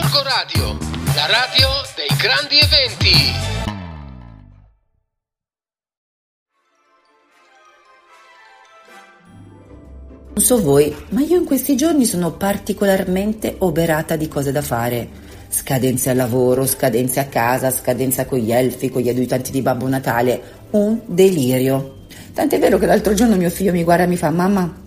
Gorgo Radio, la radio dei grandi eventi. Non so voi, ma io in questi giorni sono particolarmente oberata di cose da fare. Scadenze al lavoro, scadenze a casa, scadenze con gli elfi, con gli aiutanti di Babbo Natale. Un delirio. Tant'è vero che l'altro giorno mio figlio mi guarda e mi fa: Mamma,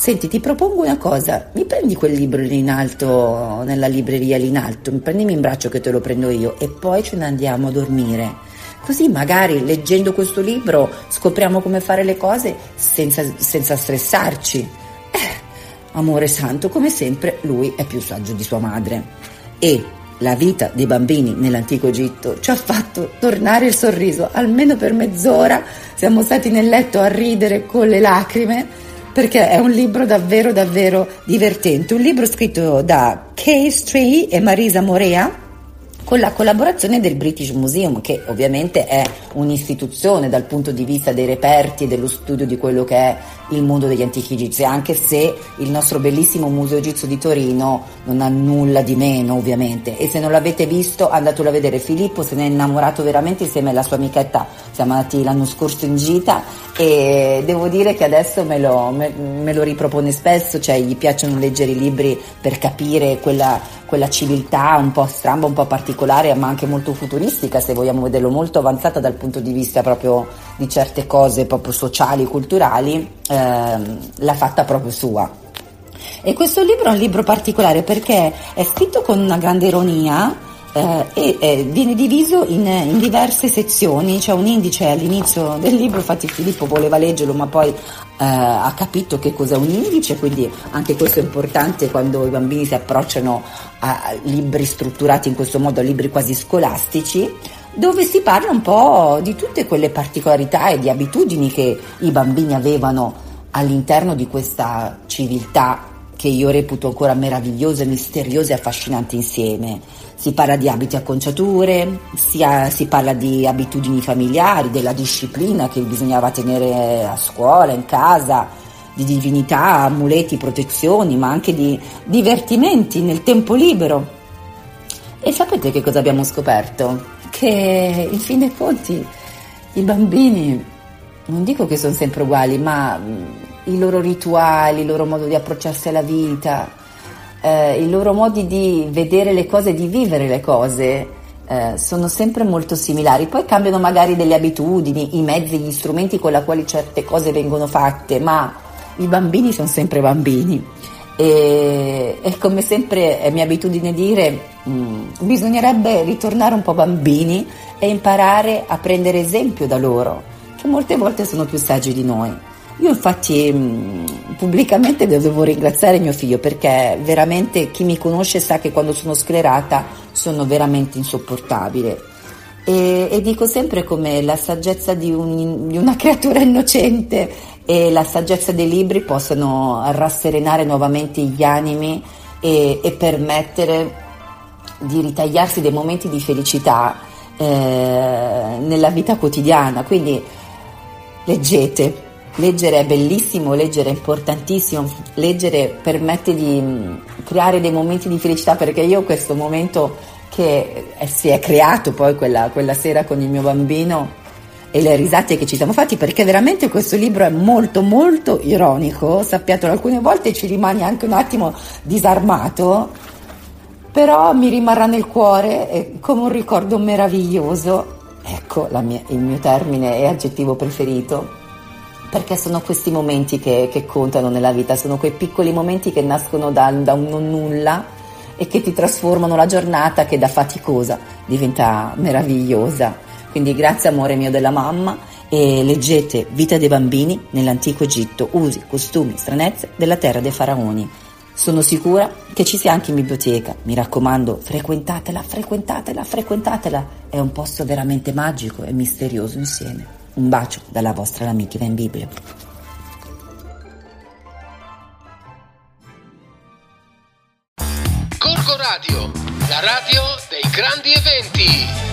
Senti, ti propongo una cosa, mi prendi quel libro lì in alto, nella libreria lì in alto, mi prendimi in braccio che te lo prendo io e poi ce ne andiamo a dormire. Così magari leggendo questo libro scopriamo come fare le cose senza, senza stressarci. Eh, amore santo, come sempre lui è più saggio di sua madre. E la vita dei bambini nell'antico Egitto ci ha fatto tornare il sorriso, almeno per mezz'ora siamo stati nel letto a ridere con le lacrime perché è un libro davvero davvero divertente, un libro scritto da Kay Stree e Marisa Morea con la collaborazione del British Museum, che ovviamente è un'istituzione dal punto di vista dei reperti e dello studio di quello che è il mondo degli antichi egizi, anche se il nostro bellissimo Museo Egizio di Torino non ha nulla di meno, ovviamente. E se non l'avete visto, andatelo a vedere. Filippo se ne è innamorato veramente insieme alla sua amichetta. Siamo andati l'anno scorso in gita e devo dire che adesso me lo, me, me lo ripropone spesso, cioè gli piacciono leggere i libri per capire quella, quella civiltà un po' stramba, un po' particolare, ma anche molto futuristica, se vogliamo vederlo, molto avanzata dal punto di vista proprio di certe cose proprio sociali, culturali, ehm, l'ha fatta proprio sua. E questo libro è un libro particolare perché è scritto con una grande ironia, eh, e eh, viene diviso in, in, diverse sezioni, c'è un indice all'inizio del libro, infatti Filippo voleva leggerlo ma poi eh, ha capito che cos'è un indice, quindi anche questo è importante quando i bambini si approcciano a libri strutturati in questo modo, a libri quasi scolastici, dove si parla un po' di tutte quelle particolarità e di abitudini che i bambini avevano all'interno di questa civiltà che io reputo ancora meravigliose, misteriose e affascinanti insieme. Si parla di abiti a conciature, si, ha, si, parla di abitudini familiari, della disciplina che bisognava tenere a scuola, in casa, di divinità, amuleti, protezioni, ma anche di divertimenti nel tempo libero. E sapete che cosa abbiamo scoperto? Che in fin dei conti i bambini, non dico che sono sempre uguali, ma i loro rituali, il loro modo di approcciarsi alla vita, eh, i loro modi di vedere le cose, di vivere le cose, eh, sono sempre molto similari. Poi cambiano magari delle abitudini, i mezzi, gli strumenti con i quali certe cose vengono fatte, ma i bambini sono sempre bambini. E, e come sempre è mia abitudine dire, mh, mm, bisognerebbe ritornare un po' bambini e imparare a prendere esempio da loro, che molte volte sono più saggi di noi. Io infatti mh, pubblicamente devo ringraziare mio figlio perché veramente chi mi conosce sa che quando sono sclerata sono veramente insopportabile. E, e dico sempre come la saggezza di, un, di, una creatura innocente e la saggezza dei libri possano rasserenare nuovamente gli animi e, e permettere di ritagliarsi dei momenti di felicità eh, nella vita quotidiana. Quindi leggete, Leggere è bellissimo, leggere è importantissimo, leggere permette di mm, creare dei momenti di felicità perché io questo momento che si è creato poi quella, quella sera con il mio bambino e le risate che ci siamo fatti perché veramente questo libro è molto molto ironico, sappiatelo alcune volte ci rimani anche un attimo disarmato, però mi rimarrà nel cuore come un ricordo meraviglioso, ecco mia, il mio termine e aggettivo preferito perché sono questi momenti che, che, contano nella vita, sono quei piccoli momenti che nascono da, da un non nulla e che ti trasformano la giornata che da faticosa diventa meravigliosa. Quindi grazie amore mio della mamma e leggete Vita dei bambini nell'antico Egitto, usi, costumi, stranezze della terra dei faraoni. Sono sicura che ci sia anche in biblioteca, mi raccomando, frequentatela, frequentatela, frequentatela, è un posto veramente magico e misterioso insieme. Un bacio dalla vostra amica in Bibbia. Corco Radio, la radio dei grandi eventi.